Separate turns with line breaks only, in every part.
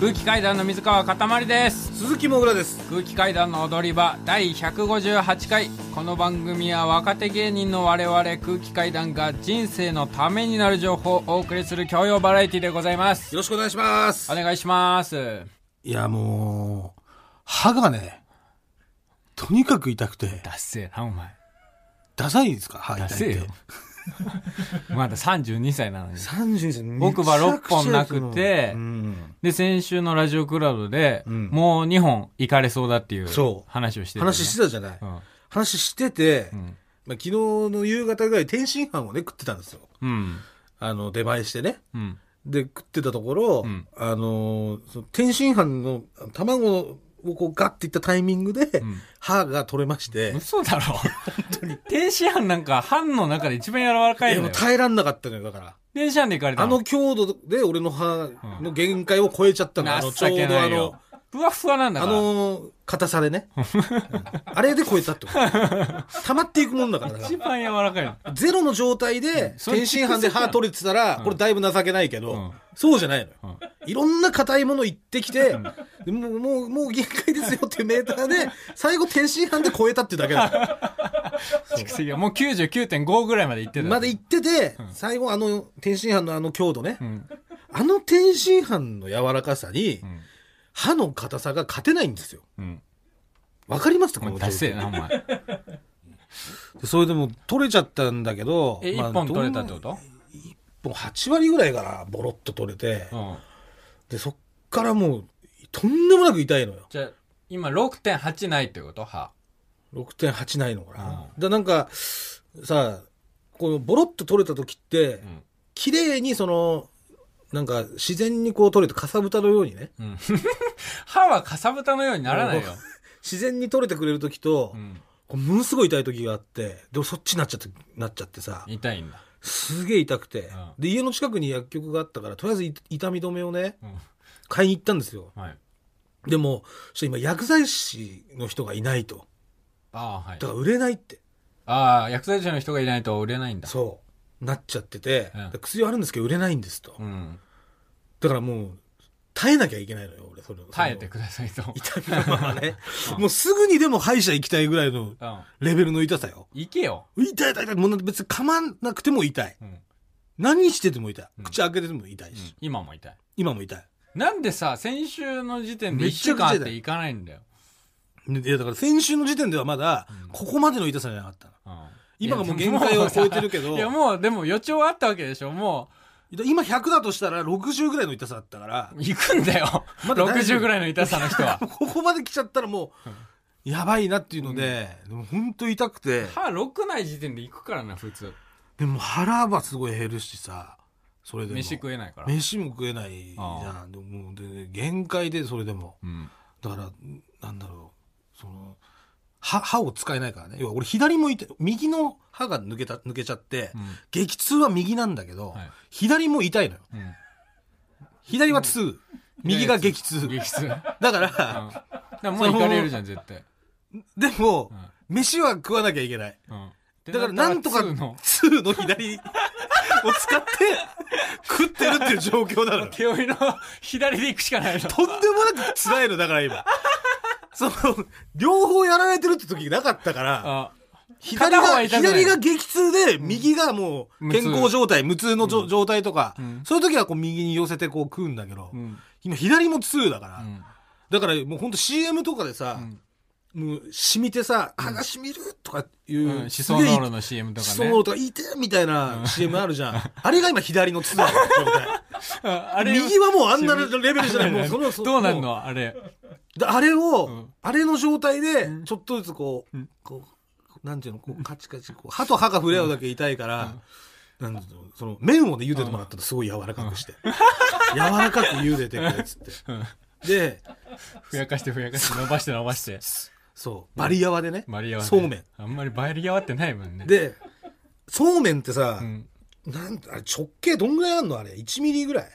空気階段の水川かたまりです。
鈴木もぐらです。
空気階段の踊り場第158回。この番組は若手芸人の我々空気階段が人生のためになる情報をお送りする教養バラエティでございます。
よろしくお願いします。
お願いします。
いやもう歯がねとにかく痛くて。
ダッセーなお前。
ダサいですか？歯痛いって
まだ32歳なのに。
32歳。
奥歯6本なくて
うん。
で先週のラジオクラウドで、
うん。
もう2本行かれそうだっていう話をしてたよね。
話してたじゃない、
うん。
話してて、
うん。
まあ、昨日の夕方ぐらい天津飯をね食ってたんですよ。
うん。
あの出前してね。
うん。
で食ってたところ、
うん。
あの天津飯の卵をこうガッていったタイミングで、
うん。
歯が取れまして、
嘘だろ。本当に。天津飯なんか飯の中で一番柔らかいの
耐えらんなかったのよだから。
天津飯で行かれた
あの強度で俺の歯の限界を超えちゃったの、あのちょうどあの
ふわふわなんだ
あ
から。
の硬さでね。あれで超えたってこと。溜まっていくもんだから。
一番柔らかい
ゼロの状態で天津飯で歯取れてたら、これだいぶ情けないけど、
うん
そうじゃないのよ、
うん。
いろんな硬いもの言ってきて、でもうもうもう限界ですよっていうメーターで最後天津飯で超えたっていうだけだ。から
蓄積がもう99.5ぐらいまで行ってた。
まだ行ってて、最後あの天津飯のあの強度ね、
うん。
あの天津飯の柔らかさに、
ん。
歯の硬さが勝てないんですよ。
うん。
わかりますか？こ
もう
の状況。
ダセえなお前。
でそれでも取れちゃったんだけど
え一
まあ
本取れたってこと？
本8割ぐらいからボロッと取れて、
うん。
でそっからもうとんでもなく痛いのよ。
じゃあ今6.8ないってこと？歯。
6.8ないのかな、
うん。
だなんかさこのボロッと取れた時って、
ん。
綺麗にそのなんか自然にこう取れてかさぶたのようにね。
うん。歯はかさぶたのようにならないよ。
自然に取れてくれる時と、
うん。
こうものすごい痛い時があってでもそっちになっちゃってなっちゃってさ。
痛いんだ
すげえ痛くて、
ん。
で家の近くに薬局があったからとりあえずい痛み止めをね
うん。
買いに行ったんですよ。
はい。
でも今薬剤師の人がいないと。
ああはい。
だから売れないって。
ああ薬剤師の人がいないと売れないんだ。
そう。なっちゃってて、
うん。
で薬はあるんですけど売れないんですと、
うん。
だからもう耐えなきゃいけないのよ俺それ
耐えてくださいと。
痛みのままね。もうすぐにでも歯医者行きたいぐらいの
うん。
レベルの痛さよ。
行けよ。
痛い痛い痛い。もう別に噛まなくても痛い。
うん。
何してても痛い。
うん。
口開けてても痛いし、
今も痛い。
今も痛い。
なんでさ先週の時点で1
めっちゃくちゃ痛い。
週間あって行かないんだよ。
でいやだから先週の時点ではまだここまでの痛さじゃなかったの。今がもう限界を超えてるけど。
いやもうでも予兆あったわけでしょ。も
今100だとしたら60ぐらいの痛さだったから。
う行くんだよ。
まだ大丈夫。
60ぐらいの痛さの人は。
ここまで来ちゃったらもうやばいなっていうので、でも本当痛くて。
歯6ない時点で行くからな普通。
でも腹はすごい減るしさそれでも。
飯食えないから。
飯も食えないじゃん。でももうで限界でそれでも。
うん。
だからなんだろうその歯歯を使えないからね。要は俺左もいて右の歯が抜けた抜けちゃって、
うん。
激痛は右なんだけど、
はい。
左も痛いのよ。
うん。
左は痛右が激痛。
激痛。うん。だか
だから、
らもう行かれるじゃん絶対。
でも、飯は食わなきゃいけない。
うん。
だからなんとか
でなったら
2の左を使って食ってるっていう状況なのよ。
手負いの左で行くしかないの。
とんでもなく辛いのだから今その両方やられてるって時なかったから
あ
左が
片方は痛くない
左が激痛で右がもう
無痛
健康状態無痛。のじょ状態とか
ん。
そういう時はこう右に寄せてこう食うんだけど
うん。
今左も痛だから。
うん。
だからもうほんと CM とかでさ
ん。
もう染みてさ歯が染みるとかいう
うん。シソノールの CM とかね。
シソノールとかいてみたいな CM あるじゃん。あれが今左の痛なの状態。
あ あれ
右はもうあんなレベルじゃない。もうそ
どうなん
も
の？あれ
であれを、
ん。
あれの状態で、ちょっとずつこう、こう、なんていうの、こう、カチカチ、こう、歯と歯が触れ合うだけ痛いから、なんていうの、その、麺をね、茹でてもらったのすごい柔らかくして。柔らかく茹でてくれっつって。で、
ふやかしてふやかして伸ばして伸ばして。
そう、バリヤワでね、
マリアはね
そうめん。
あんまりバリアワってないもんね。
で、そうめんってさ
う、ん。
なんあれ直径どんぐらいあんのあれ ?1 ミリぐらい？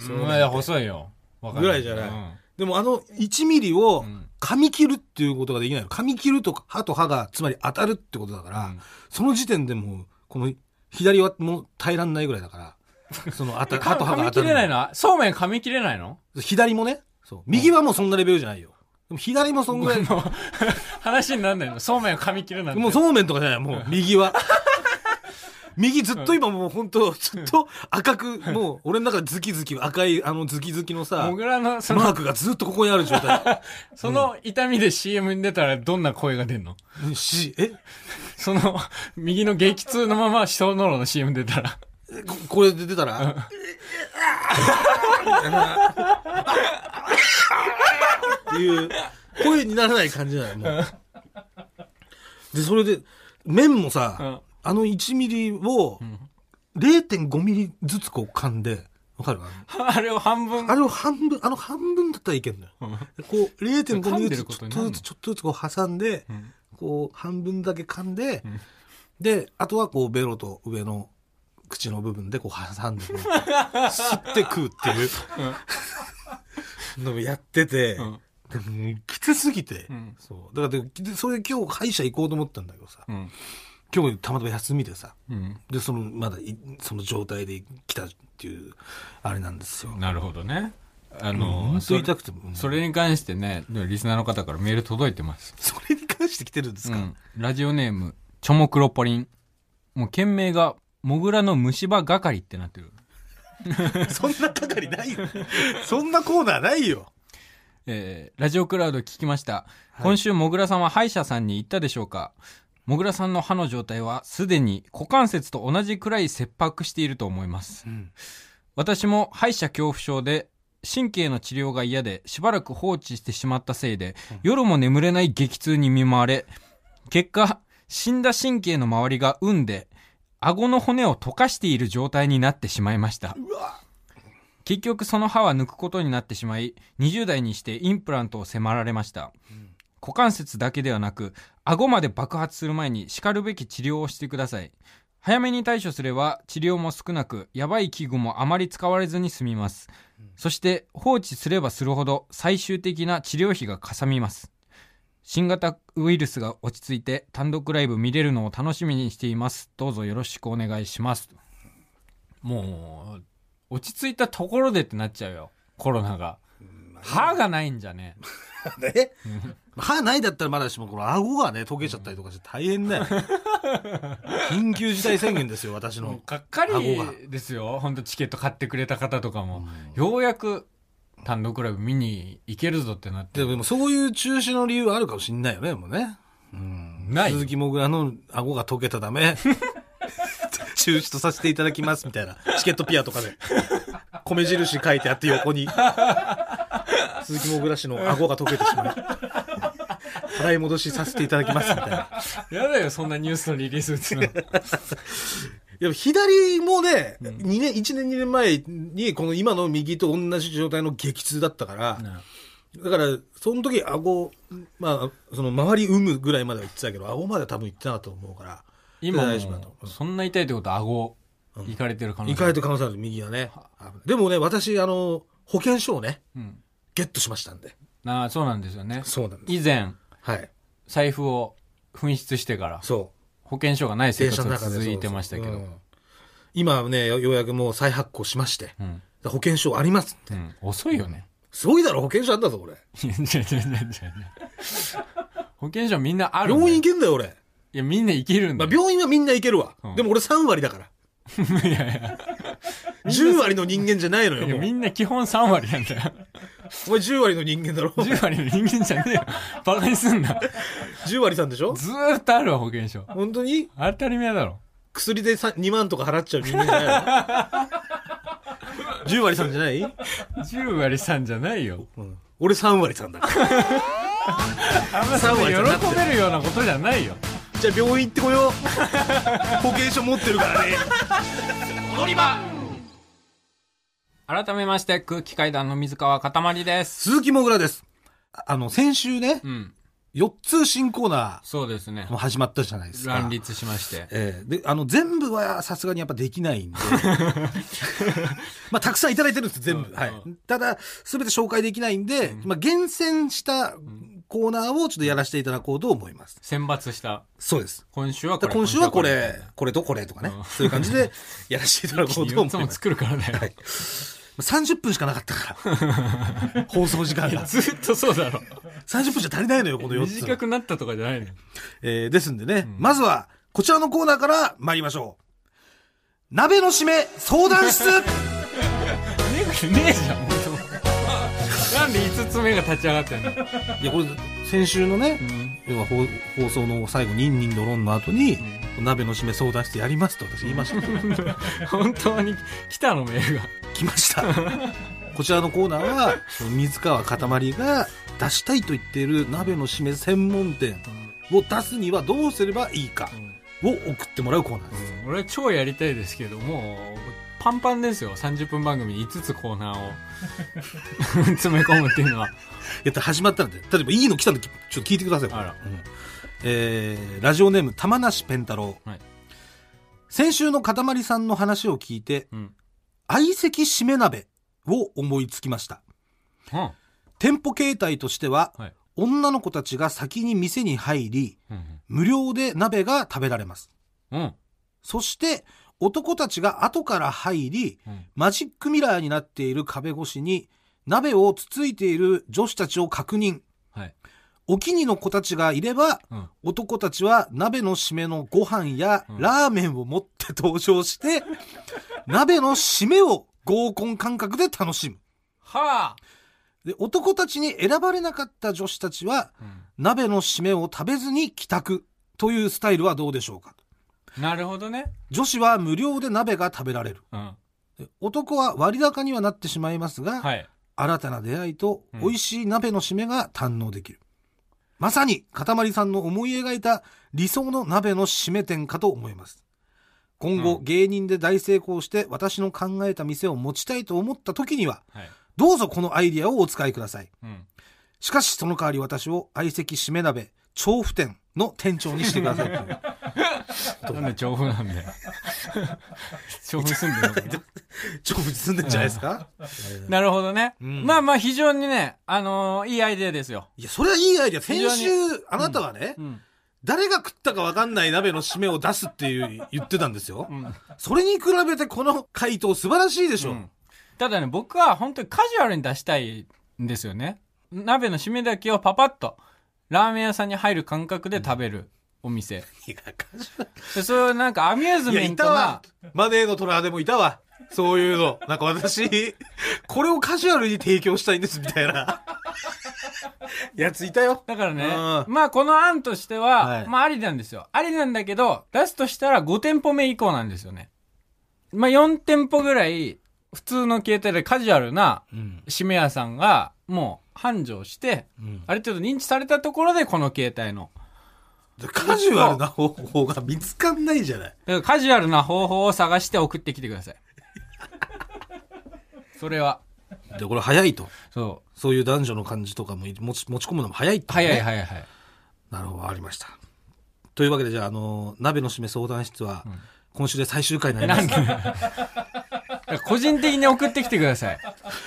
そういや細いよ。わかん
ぐらいじゃない？
うん
でもあの1ミリを
ん
噛み切るっていうことができないの。噛み切ると歯と歯がつまり当たるってことだから、
うん
その時点でもう、この左はもう耐えらんないぐらいだから、その、あた、
か
歯と歯
噛み
が当たる。
切れないの？そうめん噛み切れないの？
左もね？そう。右はもうそんなレベルじゃないよ。でも左もそんぐらい。
もう話になんないの？そうめん噛み切れなんて。
もうそうめんとかじゃない、もう右は。右ずっと今もう本当ずっと赤く、もう俺の中でズキズキ赤いあのズキズキのさ
も、ぐらの、その、
マークがずっとここにある状態。
その痛みで CM に出たらどんな声が出んの？
し、え？
その、右の激痛のまま小ノロの CM 出たら。
ここれで出たら、っていう声にならない感じじゃないもう。で、それで、麺もさ、
うん
あの1ミリを0.5ミリずつこう噛んで、わかる
あれを半分？
あれを半分、あの半分だったらいけんのよ。こう0.5ミリずつちょっ
と
ずつちょっとずつこう挟んで、
ん。
こう半分だけ噛んで、で、あとはこうベロと上の口の部分でこう挟んで、吸って食うっていう。のをやってて、
うん。
でもきつすぎて、
ん。
そう。だからそれ今日歯医者行こうと思ったんだけどさ、
うん。
今日たまたま休みでさ、
うん。
で、その、まだい、その状態で来たっていう、あれなんですよ。
なるほどね。あ
うん
の、
本当
それそれに関してね、リスナーの方からメール届いてます。
それに関して来てるんですか、
うん。ラジオネーム、チョモクロポリン。もう件名が、モグラの虫歯係ってなってる。
そんな係ないよ。そんなコーナーないよ。
えーラジオクラウド聞きました。今週、もぐらさんは歯医者さんに行ったでしょうか？もぐらさんの歯の状態は、すでに股関節と同じくらい切迫していると思います。
うん。
私も歯医者恐怖症で、神経の治療が嫌で、しばらく放置してしまったせいで、夜も眠れない激痛に見舞われ、結果、死んだ神経の周りが産んで、顎の骨を溶かしている状態になってしまいました。結局その歯は抜くことになってしまい、20代にしてインプラントを迫られました。股関節だけではなく、顎まで爆発する前に叱るべき治療をしてください。早めに対処すれば治療も少なく、やばい器具もあまり使われずに済みます。そして放置すればするほど最終的な治療費がかさみます。新型ウイルスが落ち着いて単独ライブ見れるのを楽しみにしています。どうぞよろしくお願いします。もう、落ち着いたところでってなっちゃうよ。コロナが。歯がないんじゃね。
ね 歯ないだったらまだしも、この顎がね、溶けちゃったりとかして大変だよ。緊急事態宣言ですよ、私の。
がっかりですよ。本当チケット買ってくれた方とかも。ようやく単独ライブ見に行けるぞってなって。
でもそういう中止の理由はあるかもしんないよね、もうね。うん。
ない
鈴木もぐらの顎が溶けたため、中止とさせていただきます、みたいな。チケットピアとかで。米印書いてあって横に。鈴木もぐら氏の顎が溶けてしまい。払い戻しさせていただきます、みたいな。
やだよ、そんなニュースのリリース打つの。
いや、左もね、二年、1年2年前に、この今の右と同じ状態の激痛だったから、だから、その時顎、まあ、その周り産むぐらいまでは言ってたけど、顎までは多分行ってなかったと思うから、
今そんな痛いってことは顎、いかれてる可能性
行かれてる可能性ある、右はね。でもね、私、あの、保険証をね、
うん。
ゲットしましたんで。
ああ、そうなんですよね。
そうなんです。
以前、
はい。
財布を紛失してから、
そ
保険証がない生活が続いてましたけど。
そうそううん今はね、よようやくもう再発行しまして、
うん。
保険証ありますって。
うん。遅いよね。
すごいだろ、保険証あんだぞ、俺。
いや違う違う違う違う保険証みんなあるんだ
病院
よ
行けんだよ、俺。
いや、みんな行けるん
まあ、
だよ。
病院はみんな行けるわ。
うん
でも俺3割だから。
いやいや。
10割の人間じゃないのよ、
いや
もう
みんな基本3割なんだよ。
お前10割の人間だろ
10割の人間じゃねえよ。バカにすんな。
10割さんでしょ？
ずーっとあるわ、保険証。
本当に？
当たり前だろ。
薬でさ2万とか払っちゃう人間じゃないの ?10 割さんじゃない、
10割さんじゃないよ。
うん、俺3割さんだから。
あんまそんな喜べるようなことじゃないよ。
じゃあ病院行ってこよう。保険証持ってるからね。
踊り場改めまして、空気階段の水川かたまりです。
鈴木もぐらです。ああの、先週ね、
うん。
4つ新コーナ
そうですね
ー。も始まったじゃないですか。
乱立しまして。
ええで、あの、全部はさすがにやっぱできないんで。まあ、たくさんいただいてるんです、全部。
うん
はい
うん。
ただ、すべて紹介できないんで、まあ、厳選したコーナーをちょっとやらせていただこうと思います。
選抜した。
そうです。
今週はこれ。
今週はこれ、これとこれとかね
うん。
そういう感じでやらせていただこうと思
4つも
います。
作るからね。
はい。30分しかなかったから。放送時間が。
ずっとそうだろ。
30分じゃ足りないのよ、この4つ。
短くなったとかじゃないのよ。
えーですんでね、まずは、こちらのコーナーから参りましょう。鍋の締め相談室
ねえ ねえじゃん。なんで5つ目が立ち上がってんの？
いや、これ、先週のね、要は放放送の最後、ニンニンドロンの後に、鍋の締め相談室やりますと私言いました。
本当に来たのメールが。
来ました。こちらのコーナーは、水川かたまりが出したいと言っている鍋の締め専門店を出すにはどうすればいいかを送ってもらうコーナーです。
俺は超やりたいですけどもうパンパンですよ。30分番組に5つコーナーを。詰め込むっていうのは。
やったら始まったらで、例えばいいの来たんで、ちょっと聞いてください。
あら。
うん。えーラジオネーム玉梨ペンタロウ。
はい。
先週のかたまりさんの話を聞いて、
うん。
相席締め鍋を思いつきました。
うん
店舗形態としては、
はい
女の子たちが先に店に入り、
うん
無料で鍋が食べられます。
うん。
そして、男たちが後から入り、
うん。
マジックミラーになっている壁越しに、鍋をつついている女子たちを確認。
はい。
お気にの子たちがいれば、
うん。
男たちは鍋の締めのご飯や
うん。
ラーメンを持って登場して、鍋の締めを合コン感覚で楽しむ。
はあ、
で、男たちに選ばれなかった女子たちは、鍋の締めを食べずに帰宅というスタイルはどうでしょうか
なるほどね。
女子は無料で鍋が食べられる。
うん。
で男は割高にはなってしまいますが、
はい。
新たな出会いと
うん。
美味しい鍋の締めが堪能できる。まさに、かたまりさんの思い描いた理想の鍋の締め店かと思います。今後、
うん。
芸人で大成功して私の考えた店を持ちたいと思った時には、
はい
どうぞこのアイディアをお使いください。
うん。
しかし、その代わり私を相席締め鍋、調布店の店長にしてください。
なんで調布なんだよ。調布住んでる
調布に住んでんじゃないですか？
なるほどね、
うん。
まあまあ非常にねあのーいいアイデアですよ、
いや、それはいいアイディア。先週、あなたはね、
うん。
誰が食ったか分かんない鍋の締めを出すっていう言ってたんですよ。
うん。
それに比べてこの回答素晴らしいでしょ。
うんただね僕は本当にカジュアルに出したいんですよね鍋の締めだけをパパッとラーメン屋さんに入る感覚で食べるお店
いや、カジュアル
でそういうなんかアミューズ
いや、
メントな
いたわ。マネーの虎でもいたわ。そういうの。なんか私、これをカジュアルに提供したいんです、みたいな。やついたよ。
だからね
うん
まあこの案としては、
はい
まあありなんですよありなんだけど出すとしたら5店舗目以降なんですよねまあ4店舗ぐらい普通の携帯でカジュアルな
うん。
締め屋さんがもう繁盛して
うん
ある程度認知されたところでこの携帯の
カジュアルな方法が見つかんないじゃない。
だからカジュアルな方法を探して送ってきてください それは
で、これ早いと。
そう
そういう男女の感じとかも持ち持ち込むのも早いって、ね。
早い早い早い
なるほど、ありました。というわけで、じゃあ、あの、鍋の締め相談室は、今週で最終回になります。
個人的に送ってきてください。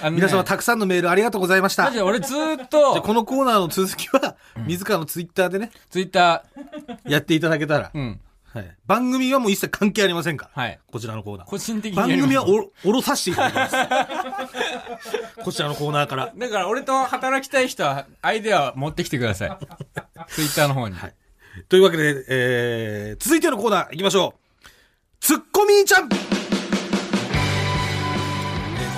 あのね。
皆様たくさんのメールありがとうございました。じゃ
マジで俺ずーっ
あ
と
このコーナーの続きは、自らのツイッターでね、
ツイッタ
やっていただけたら、
ーうん。
はい、番組はもう一切関係ありませんから、
はい。
こちらのコーナー。
個人的にやります。
番組はお、おろさせていただきます。こちらのコーナーから。
だから俺と働きたい人はアイデア持ってきてください。ツイッターの方に、
はい。というわけで、えー、続いてのコーナー行きましょう。ツッコミーちゃん、えー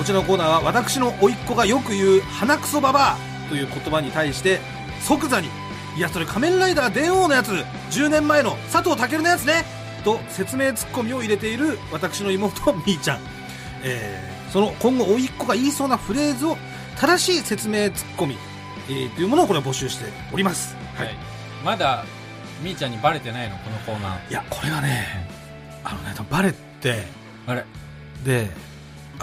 こちらのコーナーは私の甥っ子がよく言う鼻くそババアという言葉に対して即座に「いやそれ仮面ライダー電王のやつ10年前の佐藤健のやつね」と説明ツッコミを入れている私の妹みーちゃん、えーその今後甥っ子が言いそうなフレーズを正しい説明ツッコミ、えーというものをこれ募集しております。
はい、まだみーちゃんにバレてないの？このコーナー。
いや、これがね、あのね、バレて、
あれ。
で、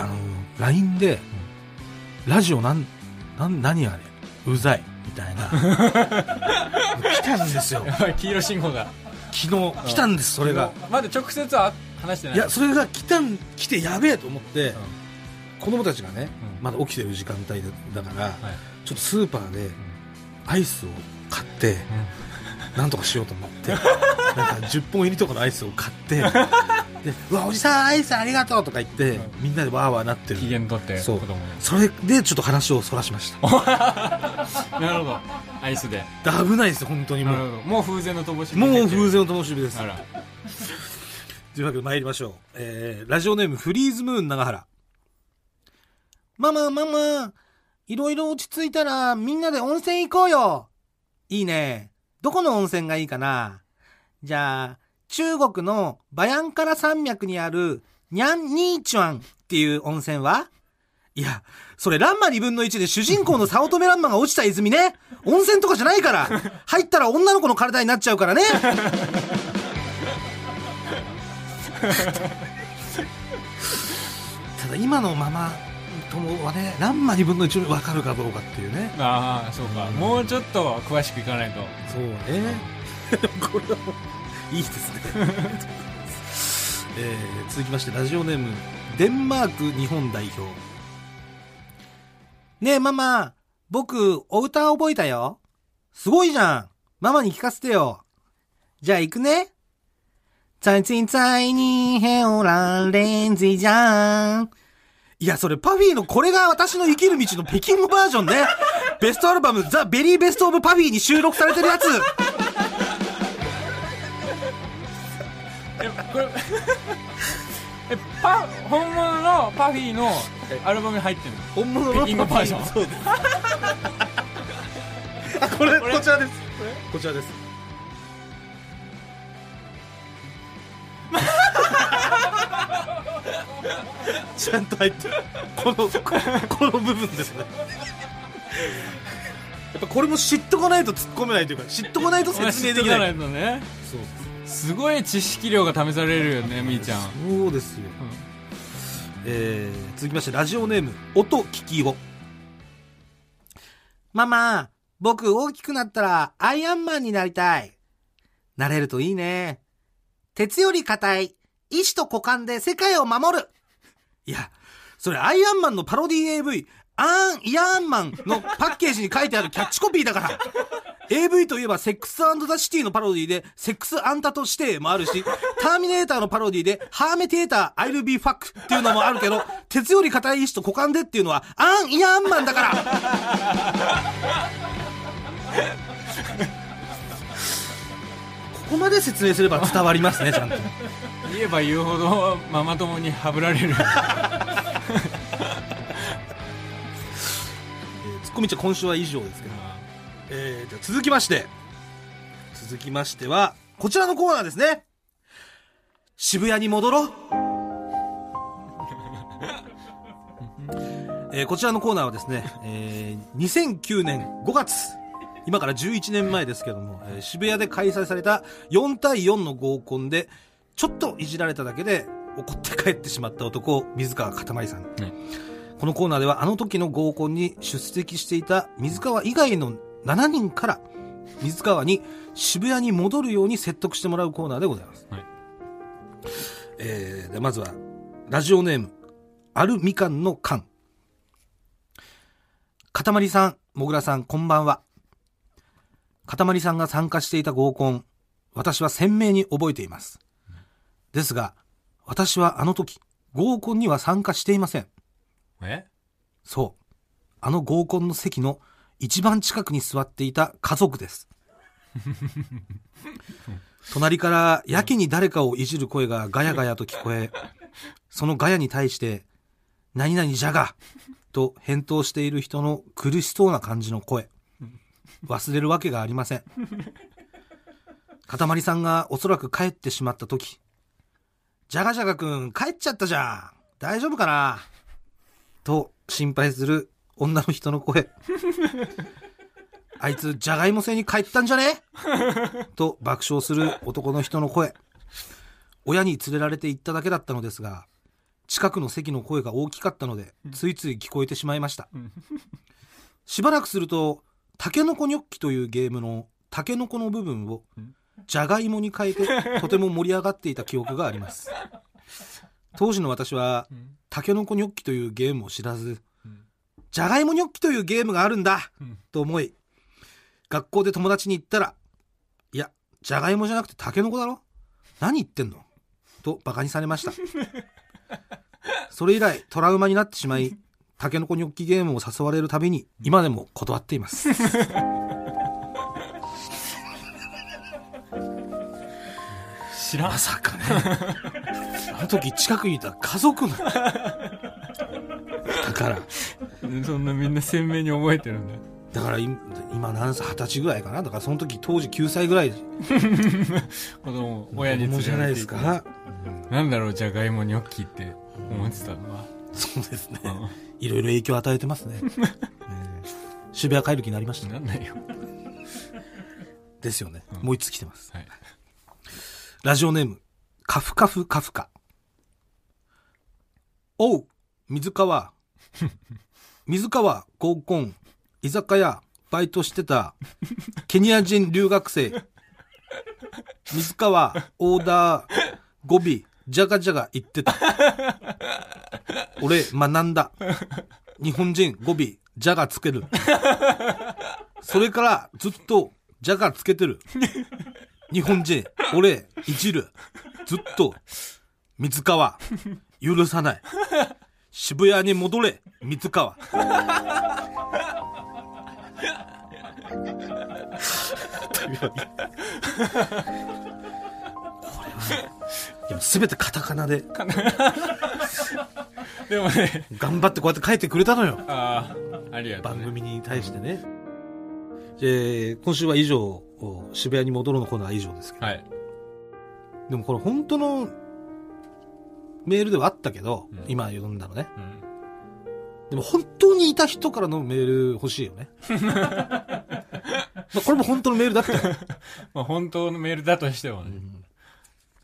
あの、LINE で、ラジオなん、なん、何あれうざい、みたいな。来たんですよ。
黄色信号が。
昨日、来たんです、それが。
まだ直接は話してない。
いや、それが来たん、来てやべえと思って、子供たちがね、
うん。
まだ起きてる時間帯だだから、
はい。
ちょっとスーパーで、アイスを買って、なんとかしようと思って、なんか10本入りとかのアイスを買って、で、うわ、おじさんアイスありがとうとか言って、みんなでわーわーなってる。
機嫌取って
そうそれでちょっと話をそらしました。
なるほどアイスで
で危ないですよ、本当に
なる
もう。
ほどもう風前の乏し
もう風前の灯火です
あ。ら
というわけで参りましょう。えー、ラジオネームフリーズムーン長原。ママ、ママ、いろいろ落ち着いたらみんなで温泉行こうよ。いいね。どこの温泉がいいかな？じゃあ、中国のバヤンカラ山脈にあるニャンニーチュアンっていう温泉は？いや、それランマ2分の1で主人公の早乙女ランマが落ちた泉ね。温泉とかじゃないから。入ったら女の子の体になっちゃうからね。ただ今のまま友はね、ランマ2分の1分かるかどうかっていうね。
ああそうかもうちょっと詳しくいかないと
そうね。これはもういいですね。えー続きまして、ラジオネーム、デンマーク日本代表。ねえ、ママ、僕、お歌覚えたよ。すごいじゃん。ママに聞かせてよ。じゃあ行くね。在在在にへおらんレンズじゃん。いや、それパフィーのこれが私の生きる道の北京バージョンね。ベストアルバム、ザ・ベリーベストオブパフィーに収録されてるやつ。
えこれ えパ本物のパフィーのアルバムに入ってるの？
本物
北京語バージョン
そうです。あ、これ、
これ？
こちらです。こちらです。ちゃんと入ってる。この、ここの部分ですね。やっぱこれも知っとかないと突っ込めないというか、知っとかないと説明
知ってかない
できない。
とね
そう
すごい知識量が試されるよねみーちゃん
そうですよ。えー、続きまして、ラジオネーム、音聞きを。ママ、僕大きくなったらアイアンマンになりたい。なれるといいね。鉄より硬い、意志と股間で世界を守る。いや、それアイアンマンのパロディ AV、アーン・イヤーンマンのパッケージに書いてあるキャッチコピーだから。AV といえばセックスザ・シティのパロディで、セックス・アンタとしてもあるし、ターミネーターのパロディで、ハーメテーター、I'll be fuck っていうのもあるけど、鉄より硬い意志と股間でっていうのは、アーン・イヤーンマンだから。ここまで説明すれば伝わりますね、ちゃんと。
言えば言うほどママ友にはぶられる。
えーツッコミちゃん今週は以上ですけど、えー、じゃあ続きまして。続きましてはこちらのコーナーですね。渋谷に戻ろう。えーこちらのコーナーはですね、えー2009年5月今から11年前ですけども、えー渋谷で開催された4対4の合コンでちょっといじられただけで怒って帰ってしまった男水川かたまりさん。このコーナーではあの時の合コンに出席していた水川以外の7人から水川に渋谷に戻るように説得してもらうコーナーでございます。
はい
えーでまずは、ラジオネーム、あるみかんの缶。かたまりさん、もぐらさん、こんばんは。かたまりさんが参加していた合コン、私は鮮明に覚えています。ですが、私はあの時、合コンには参加していません。
え？
そう。あの合コンの席の一番近くに座っていた家族です。隣からやけに誰かをいじる声がガヤガヤと聞こえ、そのガヤに対して、何々じゃがと返答している人の苦しそうな感じの声。忘れるわけがありません。かたまりさんがおそらく帰ってしまった時、じゃがじゃがくん帰っちゃったじゃん。大丈夫かな？と心配する女の人の声。あいつ、じゃがいも製に帰ったんじゃね？と爆笑する男の人の声。親に連れられて行っただけだったのですが、近くの席の声が大きかったので、ついつい聞こえてしまいました。しばらくすると、タケノコニョッキというゲームのタケノコの部分を、じゃがいもに変えて、とても盛り上がっていた記憶があります。当時の私は、タケノコニョッキというゲームを知らず、じゃがいもニョッキというゲームがあるんだ、と思い、学校で友達に言ったら、いや、じゃがいもじゃなくてタケノコだろ？何言ってんの？と馬鹿にされました。それ以来トラウマになってしまい、タケノコニョッキゲームを誘われるたびに今でも断っています。
知らん
まさかね。あの時近くにいた家族の。だから、
そんなみんな鮮明に覚えてるんだよ
だから今今何歳二十歳ぐらいかなだからその時当時9歳ぐらい
子供親に連れ
子供じゃないですか。
なんだろうじゃがいもニョッキって思ってたのは、
そうですね。
うん
いろいろ影響を与えてますね。ね渋谷帰る気になりました。
なんだよ
ですよね。
うん
もう一つ来てます？
はい
ラジオネーム、カフカフカフカ。おう、水川。水川合コン、居酒屋、バイトしてた、ケニア人留学生。水川、オーダー、語尾、じゃがじゃが言ってた。俺、学んだ。日本人、語尾、じゃがつける。それから、ずっと、じゃがつけてる。日本人、俺、いじる。ずっと、水川、許さない。渋谷に戻れ、水川。すべてカタカナで
でもね
頑張ってこうやって書いてくれたのよ。
ああありがとう、
番
ね、
組に対してね。えー今週は以上、渋谷に戻るのコーナーは以上ですけど。
はい
でもこれ本当のメールではあったけど、
うん
今読んだのね。
うん
でも本当にいた人からのメール欲しいよね。まあこれも本当のメールだったよ。
まあ本当のメールだとしてもね、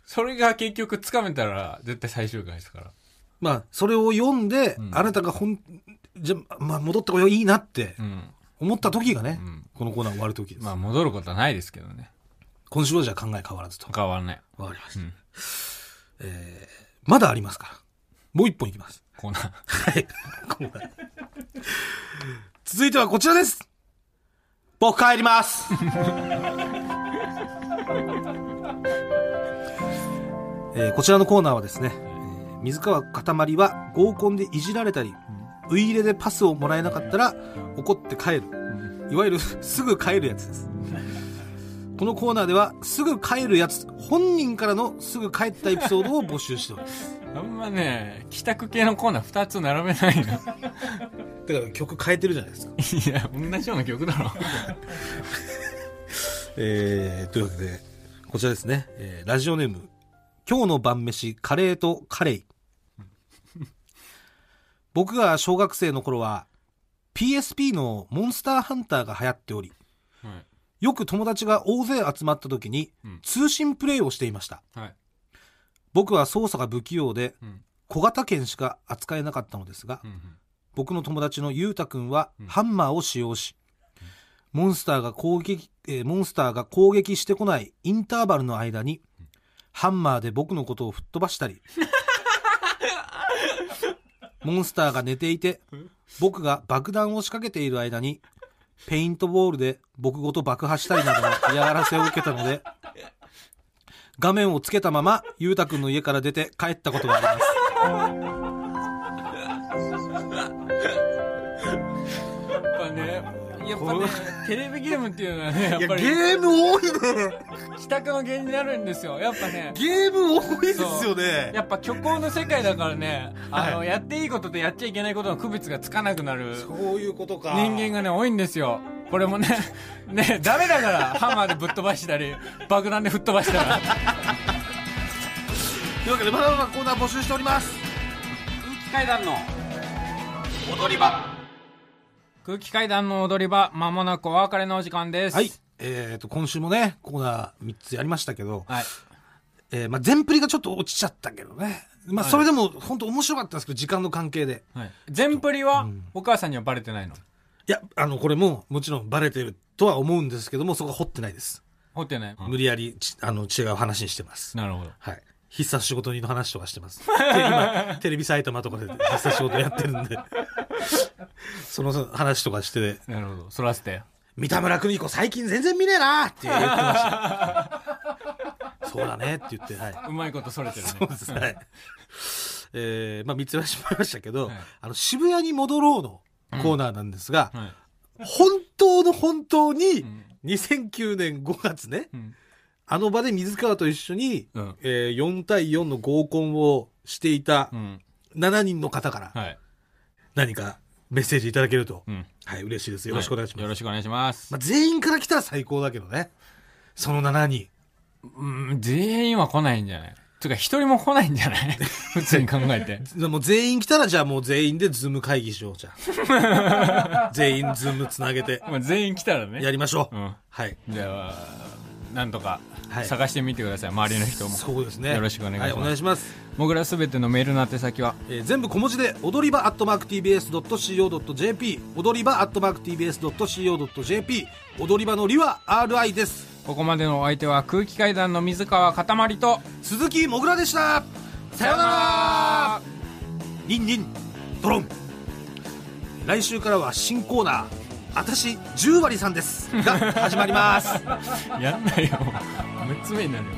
それが結局つかめたら絶対最終回ですから
まあ、それを読んで、
うん
あなたがほん、じゃ、まあ戻ってこよういいなって
うん、
思った時がね、
うん、
このコーナー終わる時です。
まあ戻ることはないですけどね
今週はじゃあ考え変わらずと。
変わらない、
わかりました。
うん、
えーまだありますから。もう一本いきます。
コーナー
はい。コーナー続いてはこちらです。僕帰ります。えーこちらのコーナーはですね、えー水川かたまりは合コンでいじられたり、ウイイレでパスをもらえなかったら怒って帰る。いわゆるすぐ帰るやつです。このコーナーではすぐ帰るやつ、本人からのすぐ帰ったエピソードを募集しております。
あんまね帰宅系のコーナー2つ並べないの
だから曲変えてるじゃないですか。
いや同じような曲だろ
えー、というわけで、こちらですね。えーラジオネーム、今日の晩飯、カレーとカレイ。僕が小学生の頃は、PSP のモンスターハンターが流行っており、
はい
よく友達が大勢集まった時に
うん、
通信プレイをしていました。
はい。
僕は操作が不器用で、
うん。
小型犬しか扱えなかったのですが、
うんうん。
僕の友達のゆうたくんは
うん。
ハンマーを使用し、モンスターが攻撃、えーモンスターが攻撃してこないインターバルの間に、ハンマーで僕のことを吹っ飛ばしたり、モンスターが寝ていて、僕が爆弾を仕掛けている間に、ペイントボールで僕ごと爆破したりなどの嫌がらせを受けたので、画面をつけたまま、ゆうたくんの家から出て帰ったことがあります。
やっぱねやっぱねテレビゲームっていうのはねやっぱり
ーム多いね
帰宅の原因になるんですよやっぱね
ゲーム多いですよね。
やっぱ虚構の世界だからね、あの、
は
やっていいこととやっちゃいけないことの区別がつかなくなる
そういうことか。
人間がね、多いんですよ。これもね、ね、ダメだから、ハンマーでぶっ飛ばしたり、爆弾で吹っ飛ばしたら。
というわけで、まだまだコーナー募集しております。
空気階段の踊り場。空気階段の踊り場、まもなくお別れのお時間です。
はい。えっ、と、今週もね、コーナー3つやりましたけど、
はい。
えーまあ、全振りがちょっと落ちちゃったけどね。まあ、
はい
それでも、本当面白かったんですけど、時間の関係で。
はい。全プリは
うん、
お母さんにはバレてないの？
いや、あの、これも、もちろんバレてるとは思うんですけども、そこは掘ってないです。
掘ってない。
無理やり、ちあの、違う話にしてます。
なるほど。
はい。必殺仕事人の話とかしてます。で今、テレビ埼玉とかで必殺仕事やってるんで、その話とかして、
なるほど。そらせて。
三田村邦彦最近全然見ねえなって言ってました。そうだねって言って、はい。
うまいことそれてるね。
そうですね。えー、まあ3つはしまいましたけど、
はい
あの、渋谷に戻ろうのコーナーなんですが、
はい。
本当の本当に
うん
2009年5月ね、
うん
あの場で水川と一緒に、
うん
えー4対4の合コンをしていた
うん。
7人の方から
はい。
何かメッセージいただけると、
うん。
はい、嬉しいです。よろしくお願いします。
はよろしくお願いします。
まあ、全員から来たら最高だけどね。その7人。
うん、全員は来ないんじゃない？つうか、一人も来ないんじゃない？普通に考えて。
でも全員来たらじゃあもう全員で Zoom 会議しよう、じゃあ。全員 Zoom つなげて
まあ、全員来たらね。
やりましょう。
うん。
はい。
じゃあ、なんとか
はい。
探してみてください、周りの人も。
そうですね。
よろしくお願いします。
はい、お願いします。
もぐらすべてのメールの宛先は、
えー全部小文字で踊り場アットマーク TBS.CO.JP 踊り場アットマーク TBS.CO.JP 踊り場のりは RI です。
ここまでのお相手は空気階段の水川かたまりと、
鈴木もぐらでした。さようなら。ニンニンドロン。来週からは新コーナー「私10割さんです」が始まります
やんないよ。6つ目になるよ。